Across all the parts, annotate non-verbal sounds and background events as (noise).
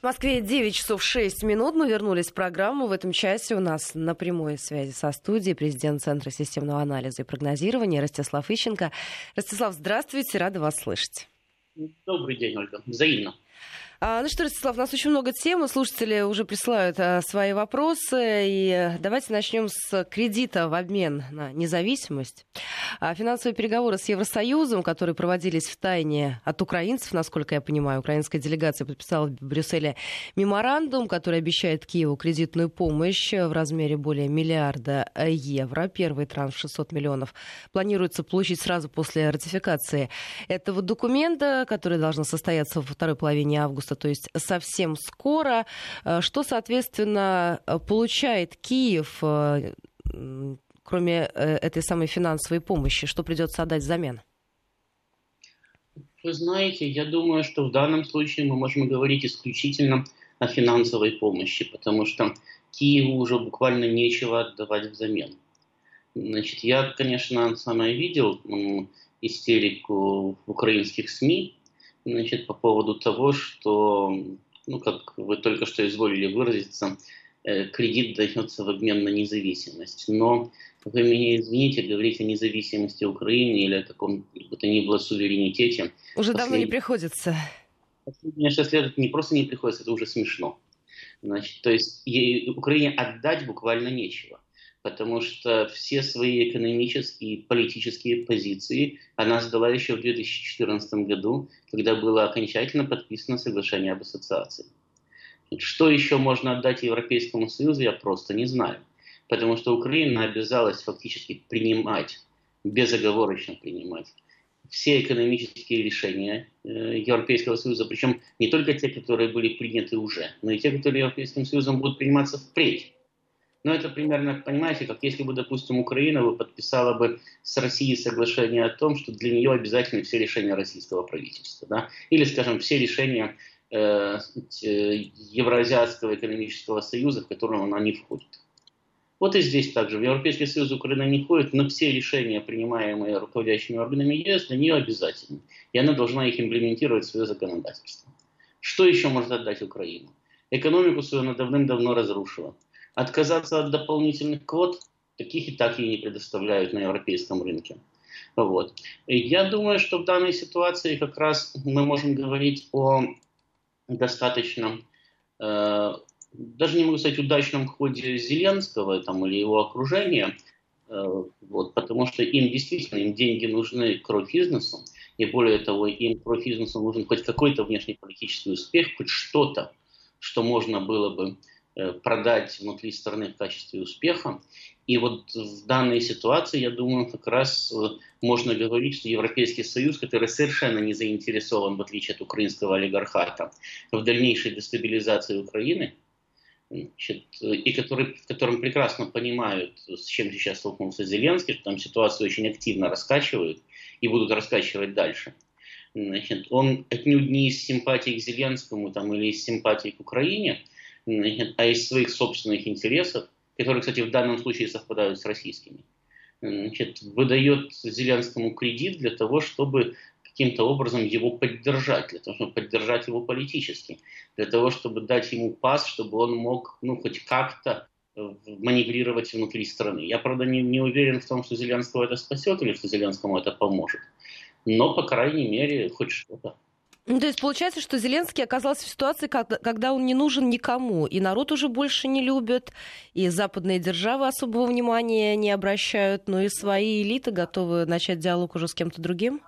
В Москве 9 часов 6 минут. Мы вернулись в программу. В этом часе у нас на прямой связи со студией президент Центра системного анализа и прогнозирования Ростислав Ищенко. Ростислав, здравствуйте, рада вас слышать. Добрый день, Ольга. Взаимно. А, ну что, Ростислав, у нас очень много тем, слушатели уже присылают а, свои вопросы, и давайте начнем с кредита в обмен на независимость. А, финансовые переговоры с Евросоюзом, которые проводились в тайне от украинцев, насколько я понимаю, украинская делегация подписала в Брюсселе меморандум, который обещает Киеву кредитную помощь в размере более миллиарда евро. Первый транш 600 миллионов планируется получить сразу после ратификации этого документа, который должен состояться во второй половине августа августа, то есть совсем скоро. Э, что, соответственно, получает Киев, э, кроме э, этой самой финансовой помощи? Что придется отдать взамен? Вы знаете, я думаю, что в данном случае мы можем говорить исключительно о финансовой помощи, потому что Киеву уже буквально нечего отдавать взамен. Значит, я, конечно, самое видел истерику в украинских СМИ, значит, по поводу того, что, ну, как вы только что изволили выразиться, э, кредит дается в обмен на независимость. Но вы меня извините, говорить о независимости Украины или о каком бы то ни было суверенитете. Уже давно не приходится. Последние шесть лет не просто не приходится, это уже смешно. Значит, то есть ей, Украине отдать буквально нечего потому что все свои экономические и политические позиции она сдала еще в 2014 году, когда было окончательно подписано соглашение об ассоциации. Что еще можно отдать Европейскому Союзу, я просто не знаю. Потому что Украина обязалась фактически принимать, безоговорочно принимать все экономические решения э, Европейского Союза, причем не только те, которые были приняты уже, но и те, которые Европейским Союзом будут приниматься впредь. Но это примерно, понимаете, как если бы, допустим, Украина бы подписала бы с Россией соглашение о том, что для нее обязательны все решения российского правительства. Да? Или, скажем, все решения э, Евроазиатского экономического союза, в котором она не входит. Вот и здесь также. В Европейский Союз Украина не входит, но все решения, принимаемые руководящими органами ЕС, для нее обязательны. И она должна их имплементировать в свое законодательство. Что еще может отдать Украина? Экономику свою она давным-давно разрушила. Отказаться от дополнительных квот, таких и так ей не предоставляют на европейском рынке. Вот. Я думаю, что в данной ситуации как раз мы можем говорить о достаточно, э, даже не могу сказать, удачном ходе Зеленского там, или его окружения, э, вот, потому что им действительно им деньги нужны кровь бизнесу, и более того, им кровь бизнесу нужен хоть какой-то внешнеполитический успех, хоть что-то, что можно было бы продать внутри страны в качестве успеха. И вот в данной ситуации, я думаю, как раз э, можно говорить, что Европейский Союз, который совершенно не заинтересован, в отличие от украинского олигархата, в дальнейшей дестабилизации Украины, значит, и который, в котором прекрасно понимают, с чем сейчас столкнулся Зеленский, что там ситуацию очень активно раскачивают и будут раскачивать дальше. Значит, он отнюдь не из симпатии к Зеленскому там, или из симпатии к Украине – (laughs) а из своих собственных интересов, которые, кстати, в данном случае совпадают с российскими, значит, выдает Зеленскому кредит для того, чтобы каким-то образом его поддержать, для того, чтобы поддержать его политически, для того, чтобы дать ему пас, чтобы он мог, ну, хоть как-то э, маневрировать внутри страны. Я, правда, не, не уверен в том, что Зеленского это спасет или что Зеленскому это поможет. Но, по крайней мере, хоть что-то. Ну, то есть получается, что Зеленский оказался в ситуации, когда он не нужен никому, и народ уже больше не любит, и западные державы особого внимания не обращают, но и свои элиты готовы начать диалог уже с кем-то другим?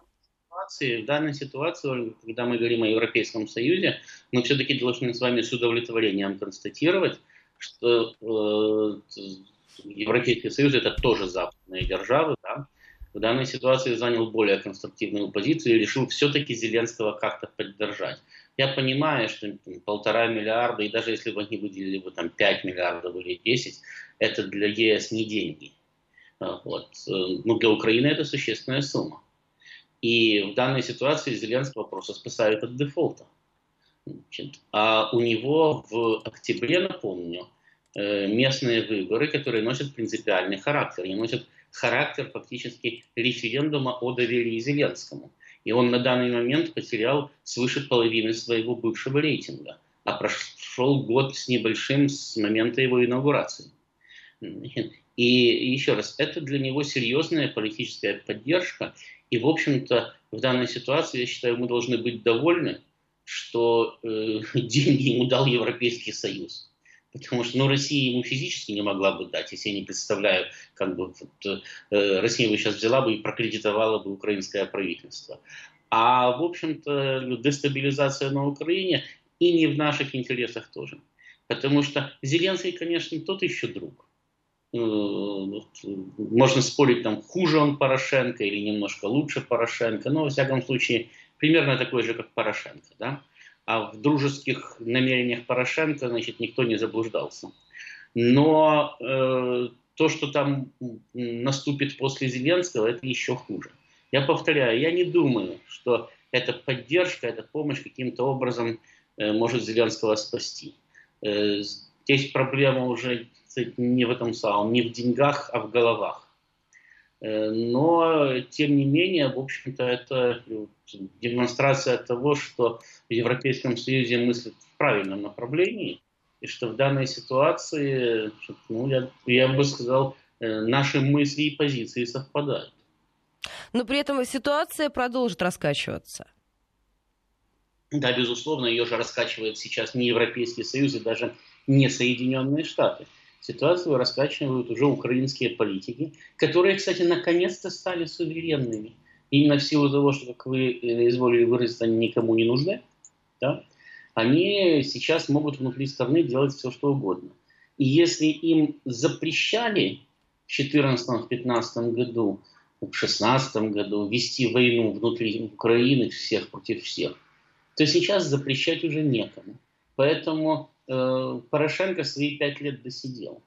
В данной ситуации, когда мы говорим о Европейском Союзе, мы все-таки должны с вами с удовлетворением констатировать, что э, Европейский Союз это тоже западные державы, да, в данной ситуации занял более конструктивную позицию и решил все-таки Зеленского как-то поддержать. Я понимаю, что полтора миллиарда, и даже если бы они выделили бы там 5 миллиардов или 10, это для ЕС не деньги. А, вот. Но для Украины это существенная сумма. И в данной ситуации Зеленского просто спасают от дефолта. Значит, а у него в октябре, напомню, э, местные выборы, которые носят принципиальный характер. Они носят характер фактически референдума о доверии Зеленскому. И он на данный момент потерял свыше половины своего бывшего рейтинга. а прошел год с небольшим с момента его инаугурации. И еще раз, это для него серьезная политическая поддержка. И, в общем-то, в данной ситуации, я считаю, мы должны быть довольны, что э, (laughs) деньги ему дал Европейский Союз. Потому что ну, Россия ему физически не могла бы дать, если я не представляю, как бы вот, э, Россия бы сейчас взяла бы и прокредитовала бы украинское правительство. А, в общем-то, дестабилизация на Украине и не в наших интересах тоже. Потому что Зеленский, конечно, тот еще друг. Э, можно спорить, там, хуже он Порошенко или немножко лучше Порошенко, но, во всяком случае, примерно такой же, как Порошенко. Да? А в дружеских намерениях Порошенко, значит, никто не заблуждался. Но э, то, что там наступит после Зеленского, это еще хуже. Я повторяю, я не думаю, что эта поддержка, эта помощь каким-то образом э, может Зеленского спасти. Э, здесь проблема уже не в этом самом, не в деньгах, а в головах. Э, но, тем не менее, в общем-то, это демонстрация того, что в Европейском Союзе мыслят в правильном направлении, и что в данной ситуации, ну, я, я бы сказал, э, наши мысли и позиции совпадают. Но при этом ситуация продолжит раскачиваться. Да, безусловно, ее же раскачивает сейчас не Европейский Союз и даже не Соединенные Штаты. Ситуацию раскачивают уже украинские политики, которые, кстати, наконец-то стали суверенными. Именно в силу того, что, как вы э, изволили выразиться, они никому не нужны, да, они сейчас могут внутри страны делать все, что угодно. И если им запрещали в 2014-2015 году, в 2016 году вести войну внутри Украины всех против всех, то сейчас запрещать уже некому. Поэтому Порошенко свои пять лет досидел.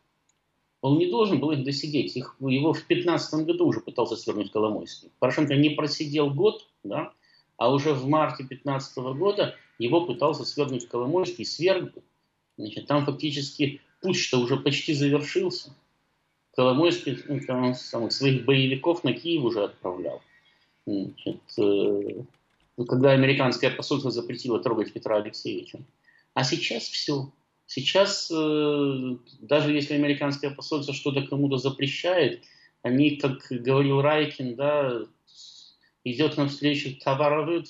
Он не должен был их досидеть. Их, его в 2015 году уже пытался свернуть Коломойский. Порошенко не просидел год, да, а уже в марте 2015 года его пытался свернуть Коломойский, сверг. Значит, там фактически путь-то уже почти завершился. Коломойский ну, там, самых своих боевиков на Киев уже отправлял. Значит, э, когда американское посольство запретило трогать Петра Алексеевича. А сейчас все. Сейчас, э, даже если американское посольство что-то кому-то запрещает, они, как говорил Райкин, да, идет навстречу товарорыд,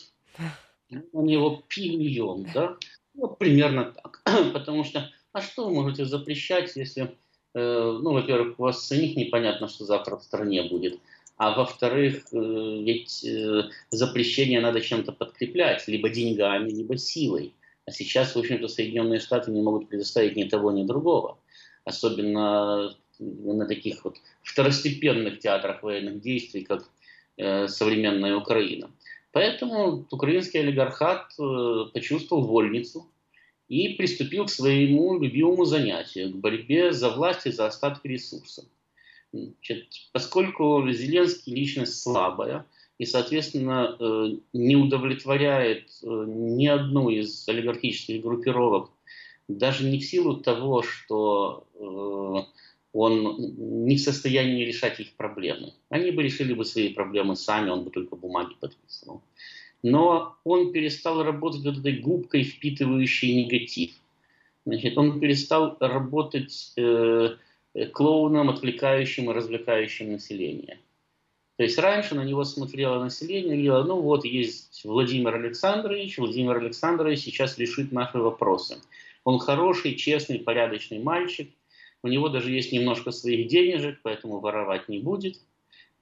на него плюем, да, вот примерно так. (clears throat) Потому что, а что вы можете запрещать, если, э, ну, во-первых, у вас самих непонятно, что завтра в стране будет, а во-вторых, э, ведь запрещение надо чем-то подкреплять, либо деньгами, либо силой. А сейчас, в общем-то, Соединенные Штаты не могут предоставить ни того, ни другого. Особенно на таких вот второстепенных театрах военных действий, как э, современная Украина. Поэтому украинский олигархат э, почувствовал вольницу и приступил к своему любимому занятию, к борьбе за власть и за остатки ресурсов. Значит, поскольку Зеленский личность слабая и, соответственно, э, не удовлетворяет э, ни одну из олигархических группировок, даже не в силу того, что э, он не в состоянии решать их проблемы. Они бы решили бы свои проблемы сами, он бы только бумаги подписывал. Но он перестал работать вот этой губкой, впитывающей негатив. Значит, он перестал работать э, клоуном, отвлекающим и развлекающим население. То есть раньше на него смотрело население говорило, ну вот есть Владимир Александрович, Владимир Александрович сейчас решит наши вопросы. Он хороший, честный, порядочный мальчик, у него даже есть немножко своих денежек, поэтому воровать не будет,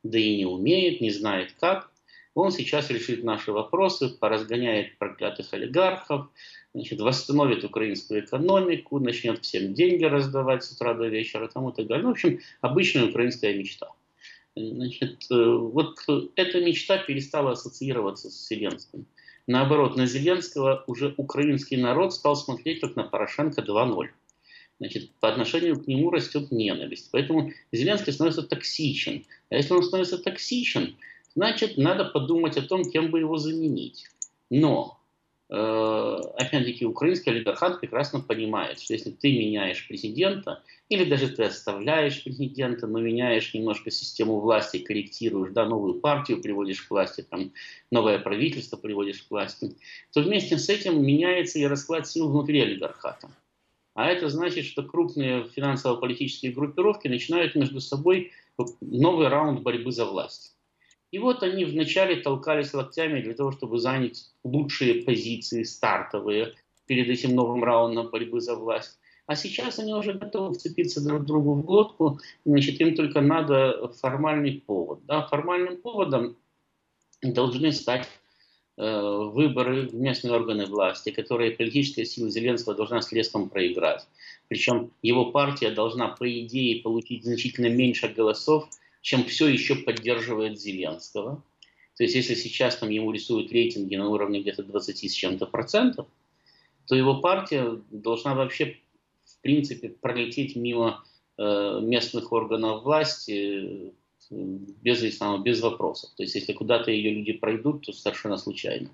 да и не умеет, не знает как. Он сейчас решит наши вопросы, поразгоняет проклятых олигархов, значит, восстановит украинскую экономику, начнет всем деньги раздавать с утра до вечера там, и так далее. Ну, в общем, обычная украинская мечта. Значит, э, вот эта мечта перестала ассоциироваться с Зеленским. Наоборот, на Зеленского уже украинский народ стал смотреть как на Порошенко 2.0. Значит, по отношению к нему растет ненависть. Поэтому Зеленский становится токсичен. А если он становится токсичен, значит, надо подумать о том, кем бы его заменить. Но Э, опять-таки, украинский олигархат прекрасно понимает, что если ты меняешь президента, или даже ты оставляешь президента, но меняешь немножко систему власти, корректируешь, да, новую партию приводишь к власти, там, новое правительство приводишь к власти, то вместе с этим меняется и расклад сил внутри олигархата. А это значит, что крупные финансово-политические группировки начинают между собой новый раунд борьбы за власть. И вот они вначале толкались локтями для того, чтобы занять лучшие позиции стартовые перед этим новым раундом борьбы за власть. А сейчас они уже готовы вцепиться друг другу в глотку, значит, им только надо формальный повод. Да? Формальным поводом должны стать э, выборы в местные органы власти, которые политическая сила Зеленского должна следством проиграть. Причем его партия должна, по идее, получить значительно меньше голосов, чем все еще поддерживает Зеленского. То есть, если сейчас там ему рисуют рейтинги на уровне где-то 20 с чем-то процентов, то его партия должна вообще, в принципе, пролететь мимо э, местных органов власти э, без, без вопросов. То есть, если куда-то ее люди пройдут, то совершенно случайно.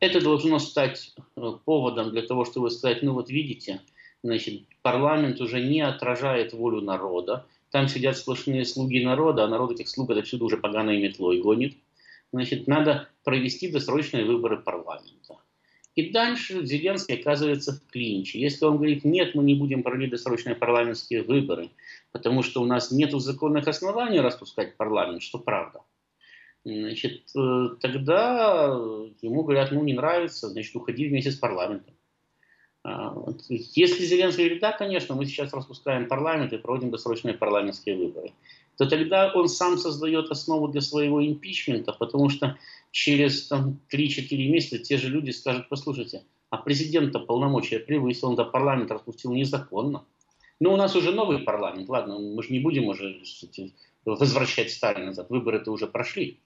Это должно стать э, поводом для того, чтобы сказать, ну вот видите, значит, парламент уже не отражает волю народа, там сидят сплошные слуги народа, а народ этих слуг отсюда уже поганой метлой гонит. Значит, надо провести досрочные выборы парламента. И дальше Зеленский оказывается в клинче. Если он говорит, нет, мы не будем проводить досрочные парламентские выборы, потому что у нас нет законных оснований распускать парламент, что правда, значит, э, тогда ему говорят, ну не нравится, значит, уходи вместе с парламентом. А, если Зеленский говорит, да, конечно, мы сейчас распускаем парламент и проводим досрочные парламентские выборы, то тогда он сам создает основу для своего импичмента, потому что через там, 3-4 месяца те же люди скажут, послушайте, а президент-то полномочия превысил, он до парламент распустил незаконно. Но ну, у нас уже новый парламент, ладно, мы же не будем уже возвращать Сталина назад, выборы-то уже прошли.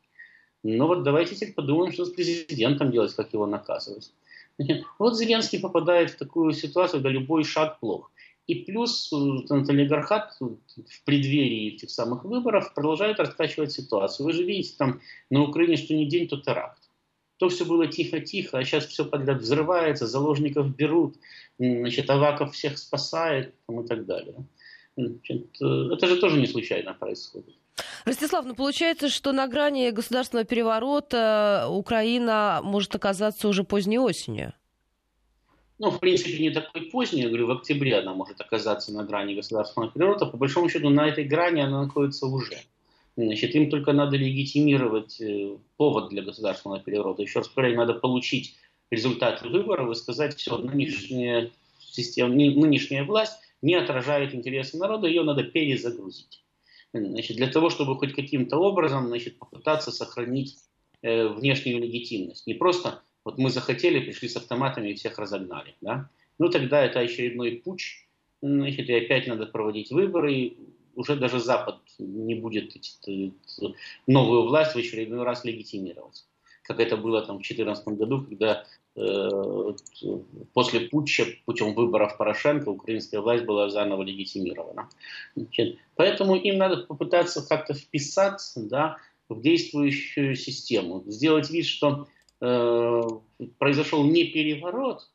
Но вот давайте теперь подумаем, что с президентом делать, как его наказывать. (laughs) Вот Зеленский попадает в такую ситуацию, когда любой шаг плох. И плюс э, олигархат в преддверии этих самых выборов продолжает раскачивать ситуацию. Вы же видите, там на Украине что ни день, то теракт. То все было тихо-тихо, а сейчас все подряд взрывается, заложников берут, значит, Аваков всех спасает там, и так далее. Значит, э, это же тоже не случайно происходит. Ростислав, ну получается, что на грани государственного переворота Украина может оказаться уже поздней осенью. Ну, в принципе, не такой поздний, я говорю, в октябре она может оказаться на грани государственного переворота. По большому счету, на этой грани она находится уже. Значит, им только надо легитимировать э, повод для государственного переворота. Еще раз повторяю, надо получить результаты выборов и сказать, все, нынешняя, система, нынешняя власть не отражает интересы народа, ее надо перезагрузить значит, для того, чтобы хоть каким-то образом значит, попытаться сохранить э, внешнюю легитимность. Не просто вот мы захотели, пришли с автоматами и всех разогнали. Да? Ну тогда это очередной путь, значит, и опять надо проводить выборы, и уже даже Запад не будет новую власть в очередной раз легитимировать. Как это было там в 2014 году, когда Э, после путча путем выборов Порошенко украинская власть была заново легитимирована. Поэтому им надо попытаться как-то вписаться да, в действующую систему, сделать вид, что э, произошел не переворот,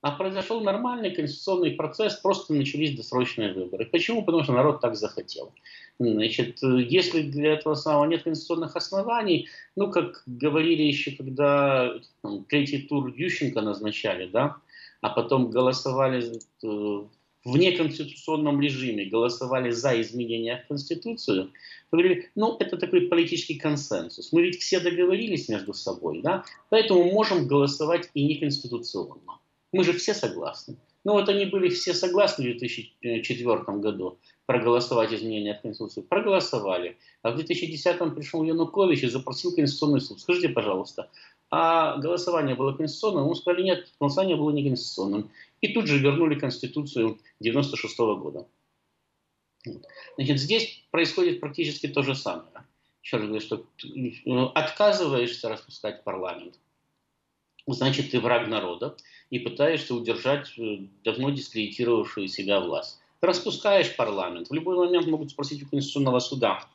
а произошел нормальный конституционный процесс, просто начались досрочные выборы. Почему? Потому что народ так захотел. Значит, если для этого самого нет конституционных оснований, ну, как говорили еще, когда там, третий тур Ющенко назначали, да, а потом голосовали э, в неконституционном режиме, голосовали за изменения в Конституцию, говорили, ну, это такой политический консенсус. Мы ведь все договорились между собой, да, поэтому можем голосовать и неконституционно. Мы же все согласны. Ну вот они были все согласны в 2004 году проголосовать изменения в Конституцию. Проголосовали. А в 2010-м пришел Янукович и запросил Конституционный суд. Скажите, пожалуйста, а голосование было конституционным? Ему сказали, нет, голосование было не конституционным. И тут же вернули Конституцию 96 -го года. Значит, здесь происходит практически то же самое. Еще раз говорю, что ну, отказываешься распускать парламент, значит, ты враг народа и пытаешься удержать э, давно дискредитировавшую себя власть. распускаешь парламент, в любой момент могут спросить у Конституционного суда,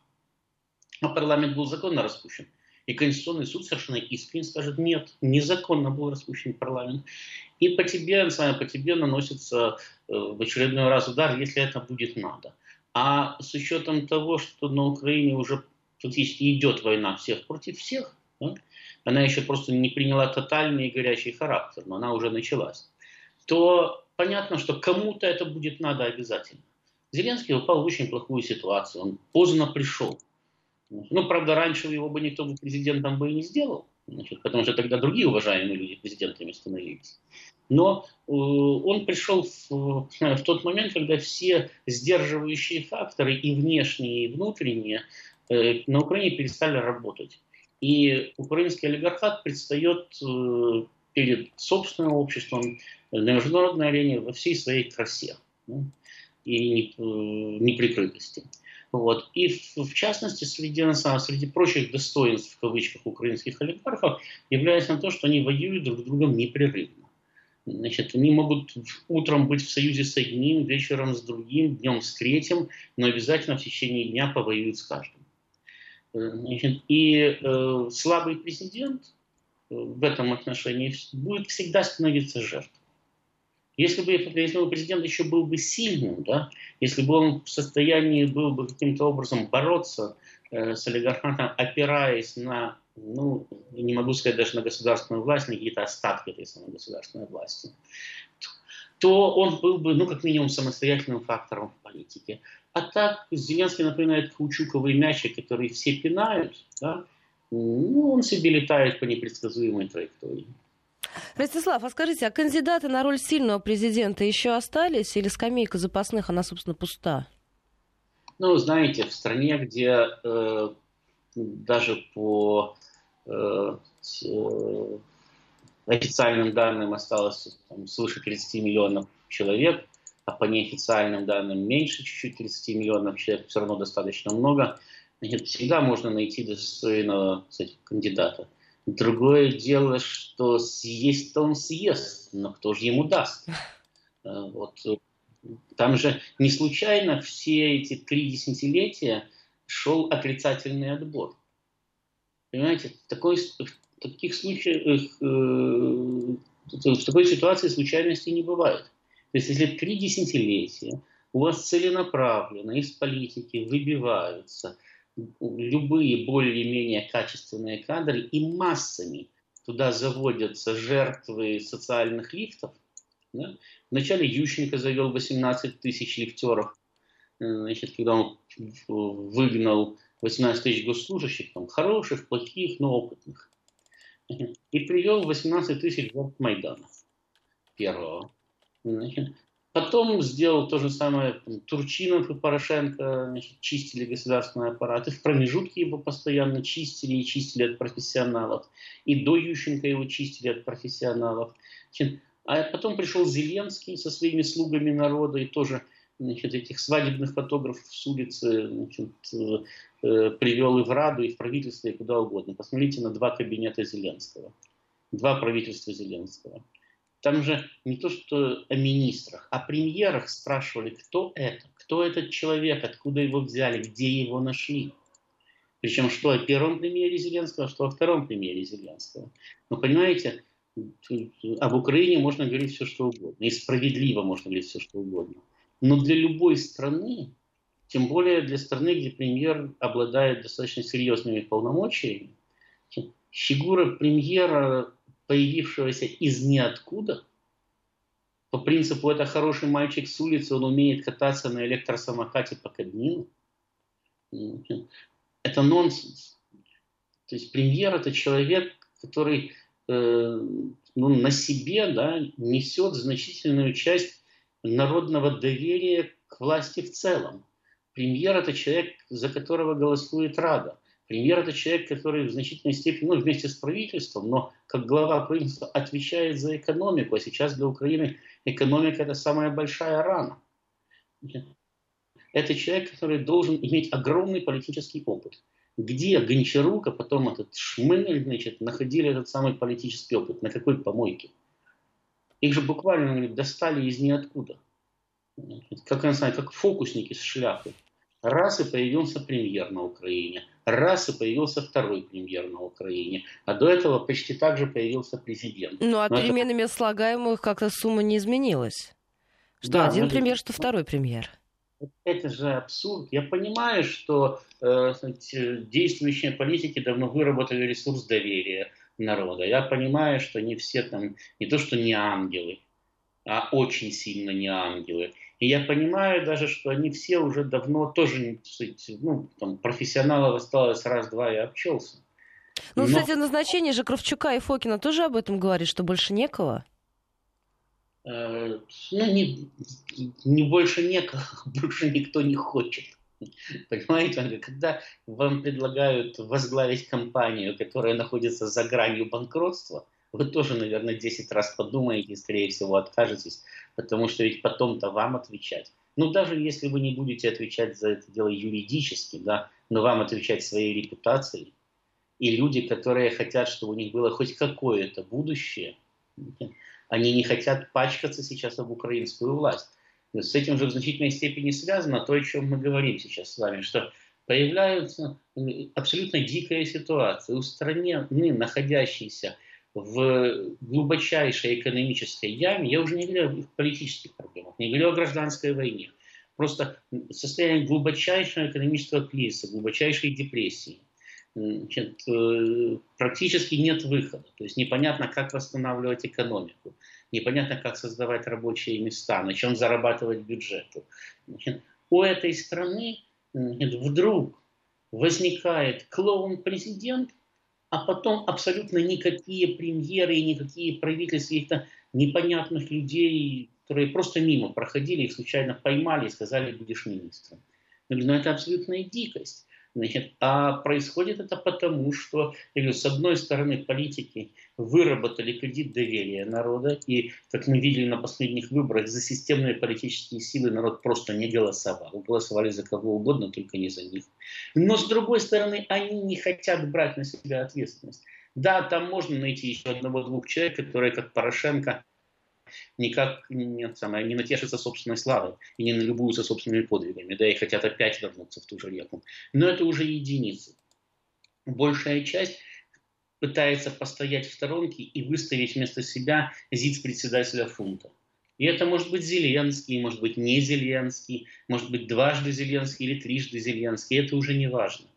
а парламент был законно распущен. И Конституционный суд совершенно искренне скажет, нет, незаконно был распущен парламент. И по тебе, по тебе наносится э, в очередной раз удар, если это будет надо. А с учетом того, что на Украине уже фактически идет война всех против всех, да, она еще просто не приняла тотальный и горячий характер, но она уже началась, то понятно, что кому-то это будет надо обязательно. Зеленский попал в очень плохую ситуацию, он поздно пришел. Ну, правда, раньше его бы никто бы президентом бы и не сделал, значит, потому что тогда другие уважаемые люди президентами становились. Но э, он пришел в, в тот момент, когда все сдерживающие факторы, и внешние, и внутренние, э, на Украине перестали работать. И украинский олигархат предстает э, перед собственным обществом на международной арене во всей своей красе и неприкрытости. Вот. И в, в частности, среди, среди прочих достоинств в кавычках украинских олигархов является то, что они воюют друг с другом непрерывно. Значит, они могут утром быть в союзе с одним, вечером с другим, днем с третьим, но обязательно в течение дня повоюют с каждым. Значит, и э, слабый президент э, в этом отношении будет всегда становиться жертвой. Если бы, если бы президент еще был бы сильным, да, если бы он в состоянии был бы каким-то образом бороться э, с олигархатом, опираясь на, ну, не могу сказать даже на государственную власть, на какие-то остатки этой самой государственной власти, то он был бы, ну, как минимум, самостоятельным фактором в политике. А так Зеленский напоминает каучуковый мячик, который все пинают, да, ну, он себе летает по непредсказуемой траектории. Ростислав, а скажите, а кандидаты на роль сильного президента еще остались или скамейка запасных, она, собственно, пуста? Ну, знаете, в стране, где э, даже по э, э, официальным данным осталось там, свыше 30 миллионов человек, а по неофициальным данным меньше чуть-чуть 30 миллионов человек, все равно достаточно много, значит, всегда можно найти достойного кстати, кандидата. Другое дело, что съесть-то он съест, но кто же ему даст? (laughs) Э, вот. Там же не случайно все эти три десятилетия шел отрицательный отбор. Понимаете, в, такой, в таких случаях, э, в такой ситуации случайностей не бывает. То есть, если три десятилетия у вас целенаправленно из политики выбиваются любые более-менее качественные кадры и массами туда заводятся жертвы социальных лифтов. Да? Вначале Ющенко завел 18 тысяч лифтеров, э, значит, когда он выгнал 18 тысяч госслужащих, там, хороших, плохих, но опытных. (laughs) И привел 18 тысяч жертв Майдана первого. Потом сделал то же самое Турчинов и Порошенко, значит, чистили государственный аппарат. И в промежутке его постоянно чистили и чистили от профессионалов. И до Ющенко его чистили от профессионалов. А потом пришел Зеленский со своими слугами народа и тоже значит, этих свадебных фотографов с улицы значит, э, привел и в Раду, и в правительство, и куда угодно. Посмотрите на два кабинета Зеленского. Два правительства Зеленского. Там же не то, что о министрах, о премьерах спрашивали, кто это, кто этот человек, откуда его взяли, где его нашли. Причем что о первом премьере Зеленского, что о втором премьере Зеленского. Но понимаете, об Украине можно говорить все, что угодно. И справедливо можно говорить все, что угодно. Но для любой страны, тем более для страны, где премьер обладает достаточно серьезными полномочиями, фигура премьера появившегося из ниоткуда, по принципу «это хороший мальчик с улицы, он умеет кататься на электросамокате по Кабмину», это нонсенс. То есть премьер – это человек, который э, ну, на себе да, несет значительную часть народного доверия к власти в целом. Премьер – это человек, за которого голосует Рада. Премьер – это человек, который в значительной степени, ну, вместе с правительством, но как глава правительства отвечает за экономику, а сейчас для Украины экономика – это самая большая рана. Это человек, который должен иметь огромный политический опыт. Где Гончарук, а потом этот Шмыгель, значит, находили этот самый политический опыт? На какой помойке? Их же буквально достали из ниоткуда. Как, я знаю, как фокусники с шляпы. Раз и появился премьер на Украине, раз и появился второй премьер на Украине, а до этого почти так же появился президент. Ну, а переменами это... слагаемых как-то сумма не изменилась. Что да, один премьер, что второй премьер. Это же абсурд. Я понимаю, что э, действующие политики давно выработали ресурс доверия народа. Я понимаю, что не все там, не то что не ангелы, а очень сильно не ангелы. И я понимаю даже, что они все уже давно тоже, ну, там, профессионалов осталось раз-два и обчелся. Ну, Но... кстати, назначение же Кравчука и Фокина тоже об этом говорит, что больше некого. Э, ну, не, не больше некого, (laughs) больше никто не хочет. Понимаете, когда вам предлагают возглавить компанию, которая находится за гранью банкротства, вы тоже, наверное, 10 раз подумаете и, скорее всего, откажетесь, потому что ведь потом-то вам отвечать. Ну, даже если вы не будете отвечать за это дело юридически, да, но вам отвечать своей репутацией, и люди, которые хотят, чтобы у них было хоть какое-то будущее, они не хотят пачкаться сейчас об украинскую власть. С этим же в значительной степени связано то, о чем мы говорим сейчас с вами, что появляются абсолютно дикая ситуация у страны, находящейся в глубочайшей экономической яме, я уже не говорю о политических проблемах, не говорю о гражданской войне, просто состояние глубочайшего экономического кризиса, глубочайшей депрессии. Значит, э, практически нет выхода. То есть непонятно, как восстанавливать экономику, непонятно, как создавать рабочие места, на чем зарабатывать бюджету. У этой страны значит, вдруг возникает клоун-президент – а потом абсолютно никакие премьеры и никакие правительства, каких-то непонятных людей, которые просто мимо проходили, их случайно поймали и сказали, будешь министром. Но ну, это абсолютная дикость. Значит, а происходит это потому, что, говорю, с одной стороны, политики выработали кредит доверия народа, и, как мы видели на последних выборах, за системные политические силы народ просто не голосовал. Голосовали за кого угодно, только не за них. Но, с другой стороны, они не хотят брать на себя ответственность. Да, там можно найти еще одного-двух человек, которые, как Порошенко, никак не, самое, не натешатся собственной славой и не налюбуются собственными подвигами, да и хотят опять вернуться в ту же реку. Но это уже единицы. Большая часть пытается постоять в сторонке и выставить вместо себя ЗИЦ-председателя фунта. И это может быть Зеленский, может быть не Зеленский, может быть дважды Зеленский или трижды Зеленский, это уже не важно.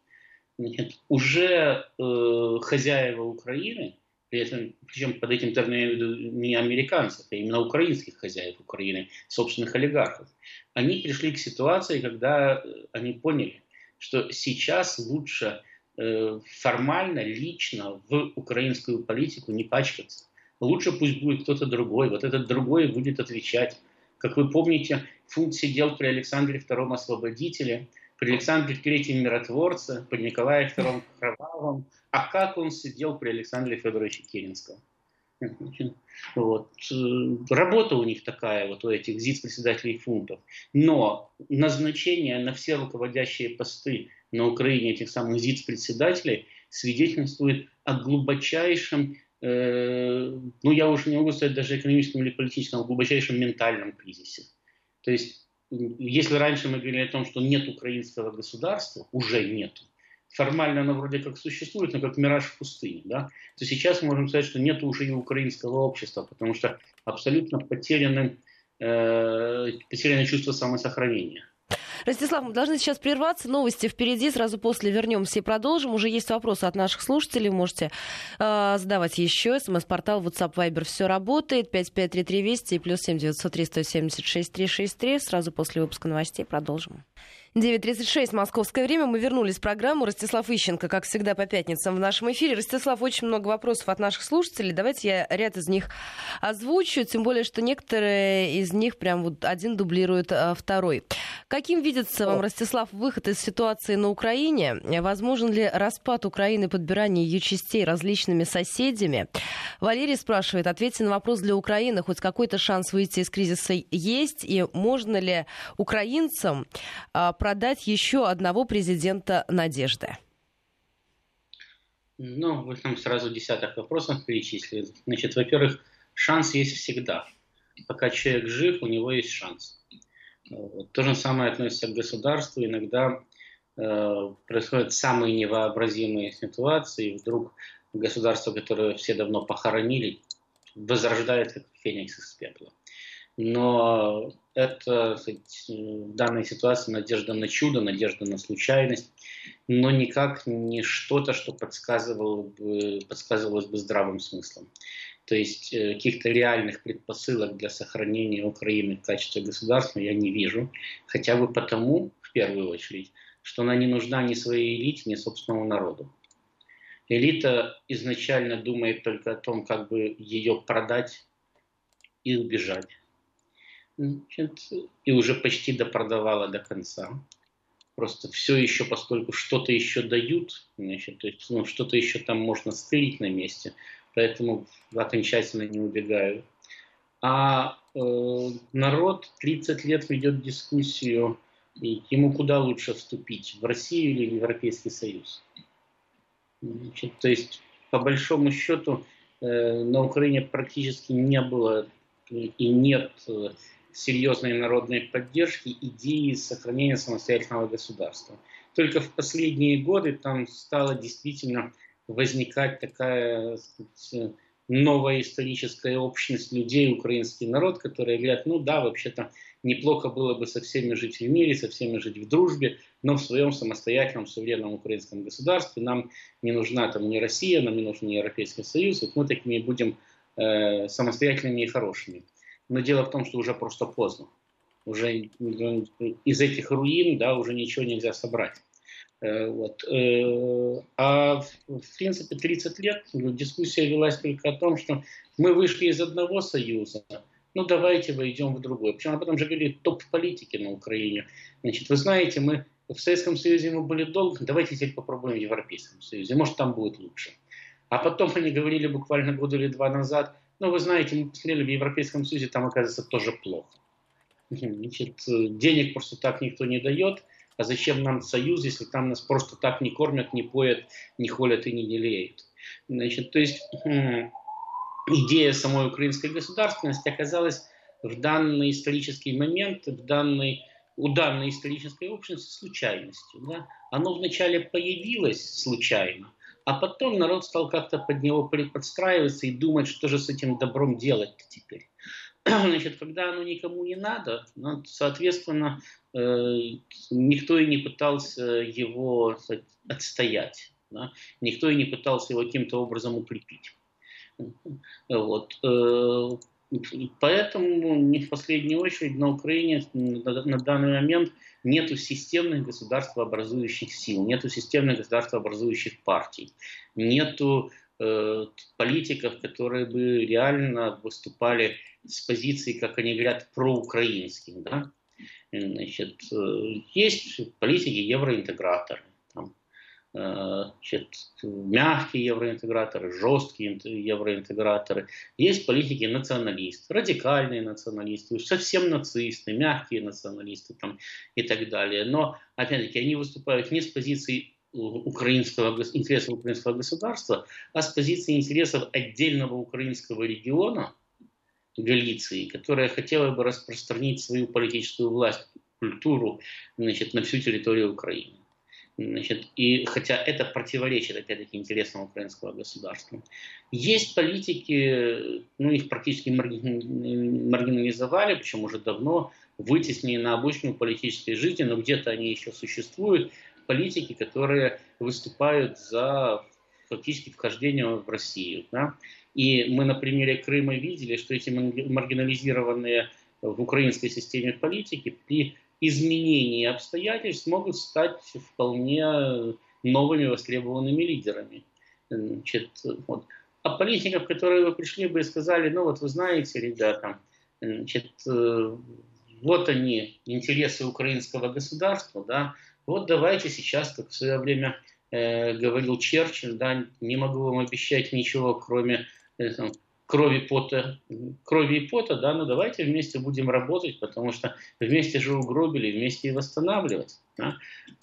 Нет, уже э, хозяева Украины – этом, причем под этим даже имею в виду не американцев, а именно украинских хозяев Украины, собственных олигархов. Они пришли к ситуации, когда э, они поняли, что сейчас лучше э, формально, лично в украинскую политику не пачкаться. Лучше пусть будет кто-то другой. Вот этот другой будет отвечать. Как вы помните, Фунт сидел при Александре II Освободителе, при Александре III Миротворце, при Николае II Кровавом, а как он сидел при Александре Федоровиче Керенском. Вот. Работа у них такая, вот у этих ЗИЦ-председателей фунтов. Но назначение на все руководящие посты на Украине этих самых ЗИЦ-председателей свидетельствует о глубочайшем, э, ну я уже не могу сказать даже экономическом или политическом, а глубочайшем ментальном кризисе. То есть, если раньше мы говорили о том, что нет украинского государства, уже нету, формально оно вроде как существует, но как мираж в пустыне, да, то сейчас можем сказать, что нет уже и украинского общества, потому что абсолютно потеряны, э, потеряно чувство самосохранения. Ростислав, мы должны сейчас прерваться. Новости впереди. Сразу после вернемся и продолжим. Уже есть вопросы от наших слушателей. Можете э, задавать еще. СМС-портал WhatsApp Viber все работает. 5533 Вести и плюс 7 903 176 363. Сразу после выпуска новостей продолжим. 9.36 московское время. Мы вернулись в программу. Ростислав Ищенко, как всегда, по пятницам в нашем эфире. Ростислав, очень много вопросов от наших слушателей. Давайте я ряд из них озвучу. Тем более, что некоторые из них прям вот один дублирует а, второй. Каким видится вам, Ростислав, выход из ситуации на Украине? Возможен ли распад Украины, подбирание ее частей различными соседями? Валерий спрашивает, ответьте на вопрос для Украины. Хоть какой-то шанс выйти из кризиса есть? И можно ли украинцам а, продать еще одного президента надежды? Ну, вы там сразу десяток вопросов перечислили. Значит, во-первых, шанс есть всегда. Пока человек жив, у него есть шанс. То же самое относится к государству. Иногда э, происходят самые невообразимые ситуации, вдруг государство, которое все давно похоронили, возрождается как феникс из пепла. Но это в данной ситуации надежда на чудо, надежда на случайность, но никак не что-то, что подсказывало бы, подсказывалось бы здравым смыслом. То есть э, каких-то реальных предпосылок для сохранения Украины в качестве государства я не вижу. Хотя бы потому, в первую очередь, что она не нужна ни своей элите, ни собственному народу. Элита изначально думает только о том, как бы ее продать и убежать. Значит, и уже почти допродавала до конца. Просто все еще, поскольку что-то еще дают, значит, то есть, ну, что-то еще там можно стырить на месте, поэтому окончательно не убегаю. А э, народ 30 лет ведет дискуссию, и ему куда лучше вступить, в Россию или в Европейский Союз. Значит, то есть, по большому счету, э, на Украине практически не было и нет э, серьезной народной поддержки идеи сохранения самостоятельного государства. Только в последние годы там стала действительно возникать такая сказать, новая историческая общность людей, украинский народ, которые говорят, ну да, вообще-то неплохо было бы со всеми жить в мире, со всеми жить в дружбе, но в своем самостоятельном суверенном украинском государстве нам не нужна там ни Россия, нам не нужен ни Европейский Союз, вот мы такими будем э, самостоятельными и хорошими. Но дело в том, что уже просто поздно. Уже из этих руин да, уже ничего нельзя собрать. Э, вот. Э, а в принципе 30 лет дискуссия велась только о том, что мы вышли из одного союза, ну давайте войдем в другой. Причем об этом же говорили топ-политики на Украине. Значит, вы знаете, мы в Советском Союзе мы были долго, давайте теперь попробуем в Европейском Союзе, может там будет лучше. А потом они говорили буквально год или два назад, ну вы знаете, мы посмотрели в Европейском Союзе, там оказывается тоже плохо. Значит, денег просто так никто не дает, а зачем нам союз, если там нас просто так не кормят, не поят, не холят и не делеют. Значит, то есть идея самой украинской государственности оказалась в данный исторический момент, в данный, у данной исторической общности случайностью. Да? Оно вначале появилось случайно, а потом народ стал как-то под него подстраиваться и думать, что же с этим добром делать теперь. (clears throat) Значит, когда оно никому не надо, ну, соответственно, э, никто и не пытался его отстоять. Да? Никто и не пытался его каким-то образом укрепить. Вот. Э, поэтому не в последнюю очередь на Украине на данный момент нет системных государствообразующих сил, нет системных государствообразующих партий, нет э, политиков, которые бы реально выступали с позиции, как они говорят, проукраинских. Да? Значит, э, есть политики евроинтеграторы, значит, мягкие евроинтеграторы, жесткие евроинтеграторы. Есть политики националисты, радикальные националисты, совсем нацисты, мягкие националисты там, и так далее. Но, опять-таки, они выступают не с позиции украинского, интересов украинского государства, а с позиции интересов отдельного украинского региона, Галиции, которая хотела бы распространить свою политическую власть, культуру значит, на всю территорию Украины. Значит, и хотя это противоречит, опять-таки, интересам украинского государства. Есть политики, ну их практически маргинализовали, причем уже давно, вытеснили на обычную политической жизни, но где-то они еще существуют. Политики, которые выступают за фактически вхождение в Россию. Да? И мы на примере Крыма видели, что эти маргинализированные в украинской системе политики при изменений обстоятельств могут стать вполне новыми востребованными лидерами. Значит, вот. А политиков, которые вы пришли бы и сказали, ну вот вы знаете, ребята, значит, вот они, интересы украинского государства, да, вот давайте сейчас, как в свое время э, говорил Черчилль, да, не могу вам обещать ничего, кроме э, крови, пота, крови и пота, да, ну давайте вместе будем работать, потому что вместе же угробили, вместе и восстанавливать. Да?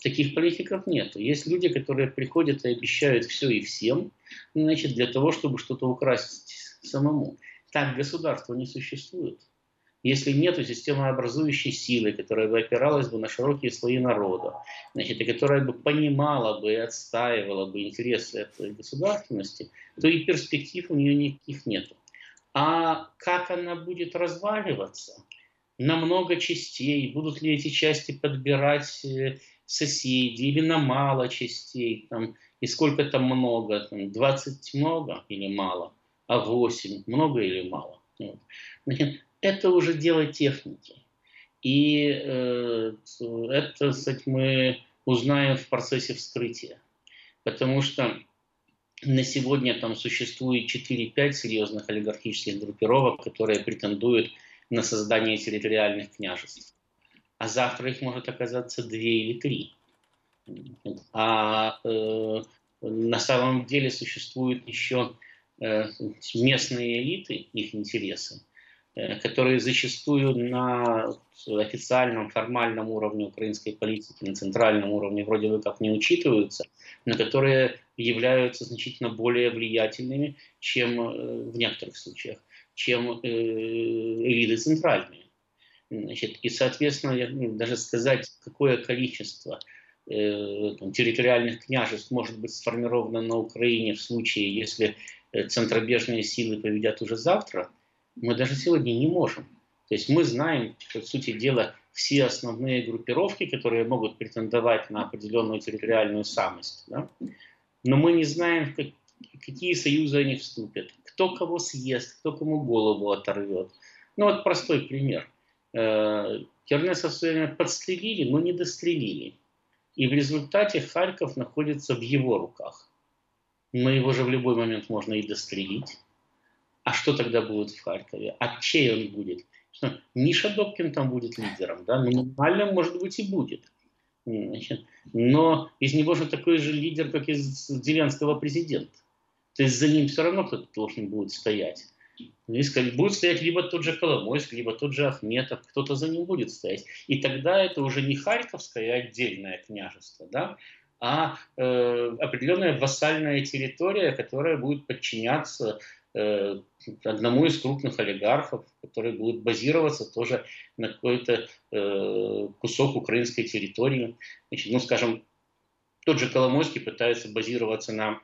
Таких политиков нет. Есть люди, которые приходят и обещают все и всем, значит, для того, чтобы что-то украсть самому. Так государство не существует. Если нет системообразующей силы, которая бы опиралась бы на широкие слои народа, значит, и которая бы понимала бы и отстаивала бы интересы этой государственности, то и перспектив у нее никаких нет. А как она будет разваливаться? На много частей. Будут ли эти части подбирать э, соседи или на мало частей? Там, и сколько там много? Там, 20 много или мало? А 8 много или мало? Вот. Значит, это уже дело техники. И э, это, кстати, мы узнаем в процессе вскрытия. Потому что на сегодня там существует 4-5 серьезных олигархических группировок, которые претендуют на создание территориальных княжеств. А завтра их может оказаться 2 или 3. А э, на самом деле существуют еще э, местные элиты, их интересы, которые зачастую на официальном, формальном уровне украинской политики, на центральном уровне вроде бы как не учитываются, но которые являются значительно более влиятельными, чем э, в некоторых случаях, чем э, элиты центральные. Значит, и, соответственно, ну, даже сказать, какое количество территориальных княжеств может быть сформировано на Украине в случае, если центробежные силы победят уже завтра – мы даже сегодня не можем. То есть мы знаем, по сути дела, все основные группировки, которые могут претендовать на определенную территориальную самость. Да? Но мы не знаем, как, какие союзы они вступят, кто кого съест, кто кому голову оторвет. Ну вот простой пример. Э, Кернеса в свое время подстрелили, но не дострелили. И в результате Харьков находится в его руках. Но его же в любой момент можно и дострелить. А что тогда будет в Харькове? А чей он будет? Что, Миша Добкин там будет лидером, да? Минимально, может быть, и будет. Значит, но из него же такой же лидер, как из Зеленского президента. То есть за ним все равно кто-то должен будет стоять. Будет стоять либо тот же Коломойский, либо тот же Ахметов, кто-то за ним будет стоять. И тогда это уже не Харьковское отдельное княжество, да, а э, определенная вассальная территория, которая будет подчиняться одному из крупных олигархов, который будет базироваться тоже на какой-то э, кусок украинской территории. Значит, ну, скажем, тот же Коломойский пытается базироваться на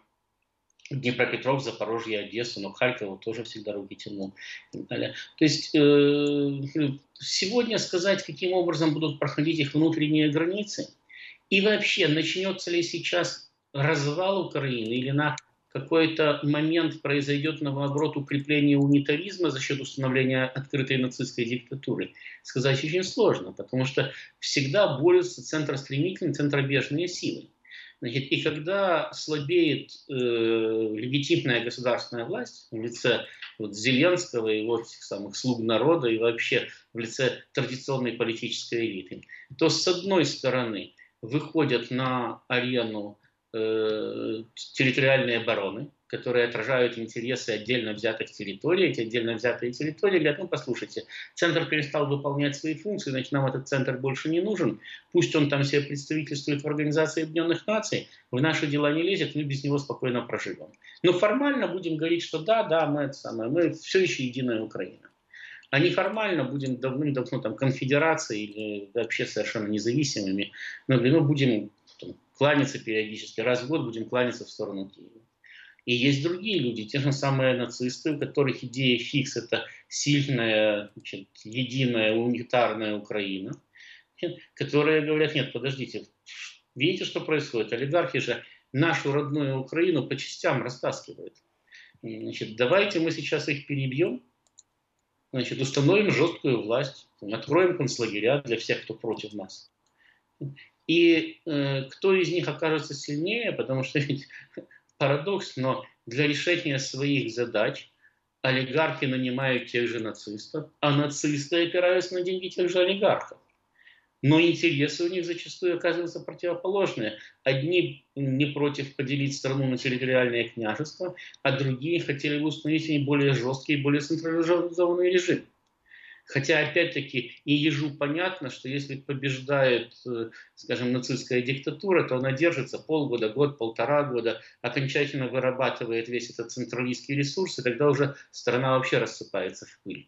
Днепропетров, Запорожье, Одессу, но Харькову тоже всегда руки тянул. То есть э, сегодня сказать, каким образом будут проходить их внутренние границы, и вообще начнется ли сейчас развал Украины или на какой-то момент произойдет, наоборот, укрепление унитаризма за счет установления открытой нацистской диктатуры, сказать очень сложно, потому что всегда борются центростремительные, центробежные силы. Значит, и когда слабеет э, легитимная государственная власть в лице вот, Зеленского и вот этих самых слуг народа и вообще в лице традиционной политической элиты, то с одной стороны выходят на арену территориальной обороны, которые отражают интересы отдельно взятых территорий. Эти отдельно взятые территории говорят, ну послушайте, центр перестал выполнять свои функции, значит нам этот центр больше не нужен. Пусть он там себе представительствует в Организации Объединенных Наций, в наши дела не лезет, мы без него спокойно проживем. Но формально будем говорить, что да, да, мы это самое, мы все еще единая Украина. А неформально будем давным-давно там конфедерацией или вообще совершенно независимыми, но мы будем кланяться периодически. Раз в год будем кланяться в сторону Киева. И есть другие люди, те же самые нацисты, у которых идея фикс – это сильная, значит, единая, унитарная Украина, которые говорят, нет, подождите, видите, что происходит? Олигархи же нашу родную Украину по частям растаскивают. Значит, давайте мы сейчас их перебьем, значит, установим жесткую власть, откроем концлагеря для всех, кто против нас. И э, кто из них окажется сильнее, потому что (laughs) ведь парадокс, но для решения своих задач олигархи нанимают тех же нацистов, а нацисты опираются на деньги тех же олигархов. Но интересы у них зачастую оказываются противоположные. Одни не против поделить страну на территориальные княжества, а другие хотели бы установить более жесткий более централизованный режим. Хотя, опять-таки, и ежу понятно, что если побеждает, э, скажем, нацистская диктатура, то она держится полгода, год, полтора года, окончательно вырабатывает весь этот централистский ресурс, и тогда уже страна вообще рассыпается в пыль.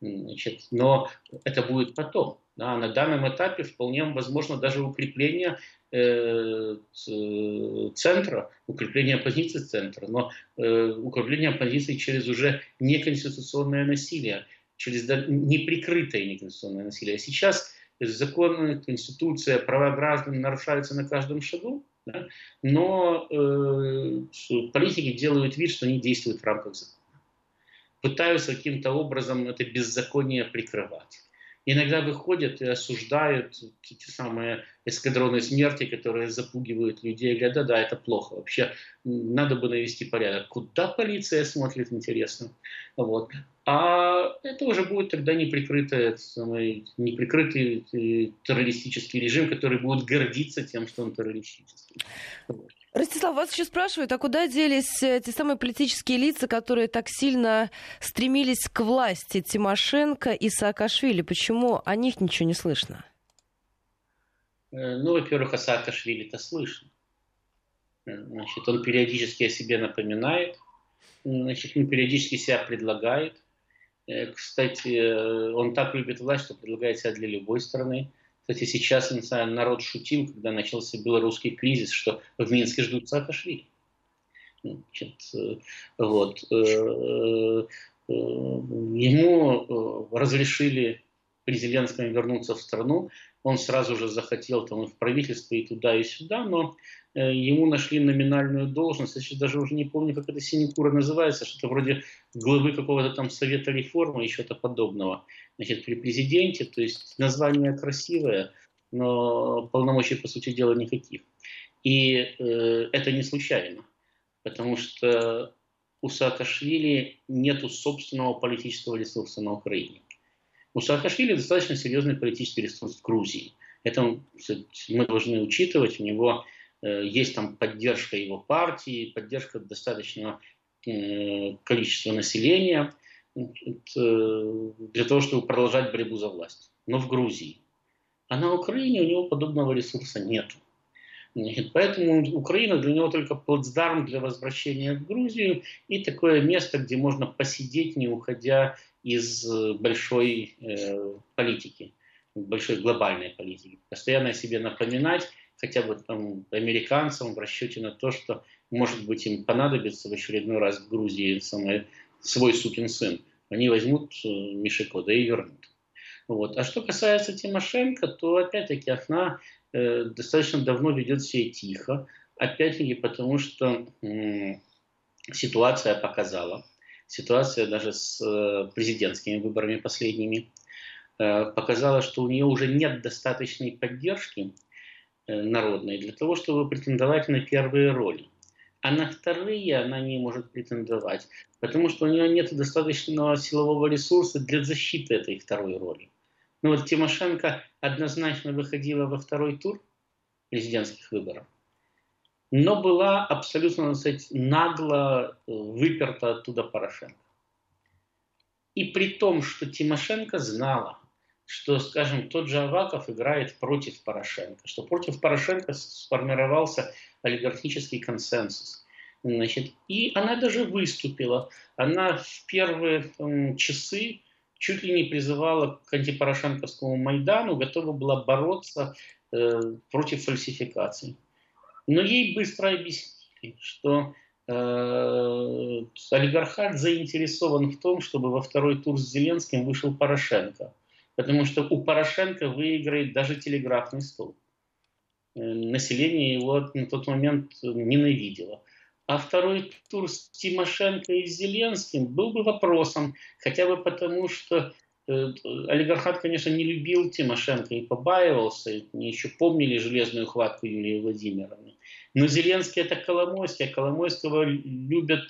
Значит, но это будет потом. Да, на данном этапе вполне возможно даже укрепление э, центра, укрепление позиции центра, но э, укрепление позиции через уже неконституционное насилие, через неприкрытое неконституционное насилие. А сейчас законы, конституция, права граждан нарушаются на каждом шагу, да, но э, политики делают вид, что они действуют в рамках закона пытаются каким-то образом это беззаконие прикрывать. Иногда выходят и осуждают те самые эскадроны смерти, которые запугивают людей, говорят, да-да, это плохо, вообще надо бы навести порядок. Куда полиция смотрит, интересно. Вот. А это уже будет тогда неприкрытый, самый, неприкрытый э, террористический режим, который будет гордиться тем, что он террористический. Вот. Ростислав, вас еще спрашивают, а куда делись э, те самые политические лица, которые так сильно стремились к власти, Тимошенко и Саакашвили? Почему о них ничего не слышно? Э, ну, во-первых, о Саакашвили-то слышно. Э, значит, он периодически о себе напоминает, значит, он периодически себя предлагает. Кстати, он так любит власть, что предлагает себя для любой страны. Кстати, сейчас народ шутил, когда начался белорусский кризис, что в Минске ждут Саакашвили. Значит, э, вот. Э, э, ему разрешили при Зеленском вернуться в страну. Он сразу же захотел там в правительство, и туда, и сюда, но Э, ему нашли номинальную должность, я сейчас даже уже не помню, как эта синекура называется, что-то вроде главы какого-то там совета реформы и что-то подобного. Значит, при президенте, то есть название красивое, но полномочий, по сути дела, никаких. И э, это не случайно, потому что у Саакашвили нет собственного политического ресурса на Украине. У Саакашвили достаточно серьезный политический ресурс в Грузии. Это мы должны учитывать. У него Э, есть там поддержка его партии, поддержка достаточного э, количества населения э, для того, чтобы продолжать борьбу за власть. Но в Грузии. А на Украине у него подобного ресурса нет. Поэтому Украина для него только плацдарм для возвращения в Грузию и такое место, где можно посидеть, не уходя из большой э, политики, большой глобальной политики. Постоянно себе напоминать, хотя бы там американцам в расчете на то, что, может быть, им понадобится в очередной раз в Грузии самое, свой сукин сын. Они возьмут э, Мишико, и вернут. Вот. А что касается Тимошенко, то опять-таки она э, достаточно давно ведет себя тихо. Опять-таки потому, что ситуация показала, ситуация даже с э, президентскими выборами последними, э, показала, что у нее уже нет достаточной поддержки народной для того, чтобы претендовать на первые роли. А на вторые она не может претендовать, потому что у нее нет достаточного силового ресурса для защиты этой второй роли. Ну вот Тимошенко однозначно выходила во второй тур президентских выборов, но была абсолютно, так сказать, нагло э, выперта оттуда Порошенко. И при том, что Тимошенко знала, что, скажем, тот же Аваков играет против Порошенко, что против Порошенко сформировался олигархический консенсус. Значит, и она даже выступила. Она в первые там, часы чуть ли не призывала к антипорошенковскому Майдану, готова была бороться э, против фальсификаций. Но ей быстро объяснили, что э, олигархат заинтересован в том, чтобы во второй тур с Зеленским вышел Порошенко потому что у Порошенко выиграет даже телеграфный стол. Э, население его на тот момент ненавидело. А второй тур с Тимошенко и Зеленским был бы вопросом, хотя бы потому, что э, олигархат, конечно, не любил Тимошенко и побаивался, не еще помнили железную хватку Юлии Владимировны. Но Зеленский это Коломойский, а Коломойского любят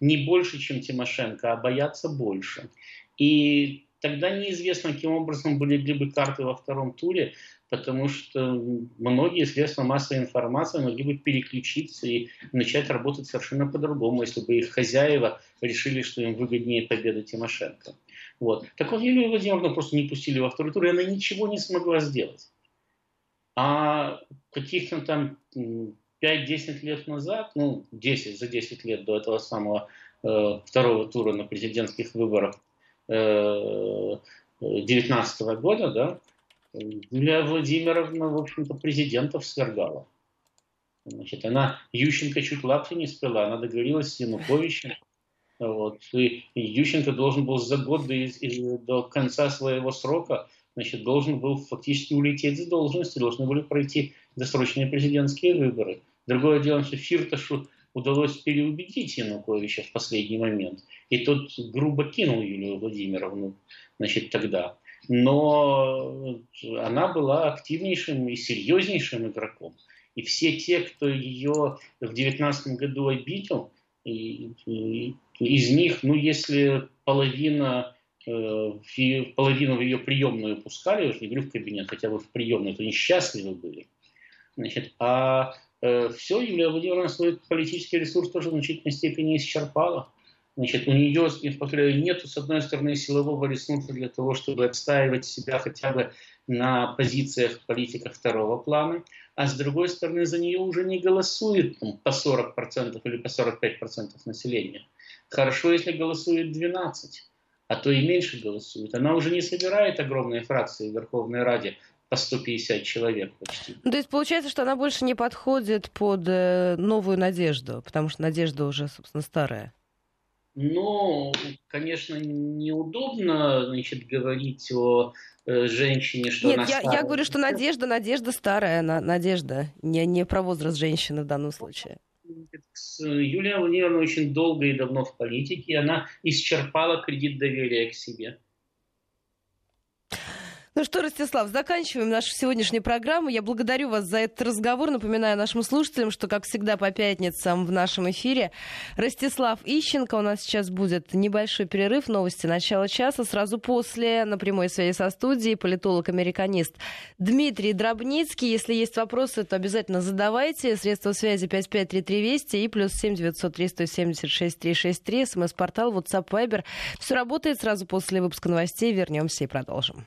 не больше, чем Тимошенко, а боятся больше. И тогда неизвестно, каким образом были бы карты во втором туре, потому что многие средства массовой информации могли бы переключиться и начать работать совершенно по-другому, если бы их хозяева решили, что им выгоднее победа Тимошенко. Вот. Так вот, Юлию Владимировну просто не пустили во второй тур, и она ничего не смогла сделать. А каких-то там 5-10 лет назад, ну, 10, за 10 лет до этого самого э, второго тура на президентских выборах, 2019 года, да, Юлия Владимировна, в общем-то, президентов свергала. Значит, она Ющенко чуть лапти не спила, она договорилась с Януковичем. Вот, и Ющенко должен был за год до, до конца своего срока значит, должен был фактически улететь с должности, должны были пройти досрочные президентские выборы. Другое дело, что Фирташу удалось переубедить Януковича в последний момент. И тот грубо кинул Юлию Владимировну значит, тогда. Но она была активнейшим и серьезнейшим игроком. И все те, кто ее в 2019 году обидел, и, и, из них, ну, если половина Э, половину в ее приемную пускали, я уже не говорю в кабинет, хотя бы в приемную, то несчастливы были. Значит, а э, все, Юлия Владимировна свой политический ресурс тоже в значительной степени исчерпала. Значит, у нее, повторяю, нет, с одной стороны, силового ресурса для того, чтобы отстаивать себя хотя бы на позициях политика второго плана, а с другой стороны, за нее уже не голосует там, по 40% или по 45% населения. Хорошо, если голосует 12% а то и меньше голосуют. Она уже не собирает огромные фракции в Верховной Раде по 150 человек почти. Ну, то есть получается, что она больше не подходит под э, новую надежду, потому что надежда уже, собственно, старая. Ну, конечно, неудобно, значит, говорить о э, женщине, что Нет, она я, я говорю, что надежда, надежда старая, на, надежда, не, не про возраст женщины в данном случае. Юлия Владимировна очень долго и давно в политике, она исчерпала кредит доверия к себе. Ну что, Ростислав, заканчиваем нашу сегодняшнюю программу. Я благодарю вас за этот разговор. Напоминаю нашим слушателям, что, как всегда, по пятницам в нашем эфире Ростислав Ищенко. У нас сейчас будет небольшой перерыв, новости начала часа. Сразу после, на прямой связи со студией, политолог-американист Дмитрий Дробницкий. Если есть вопросы, то обязательно задавайте. Средства связи 553320 и плюс 7 903 176 363. СМС-портал WhatsApp Viber. Все работает сразу после выпуска новостей. Вернемся и продолжим.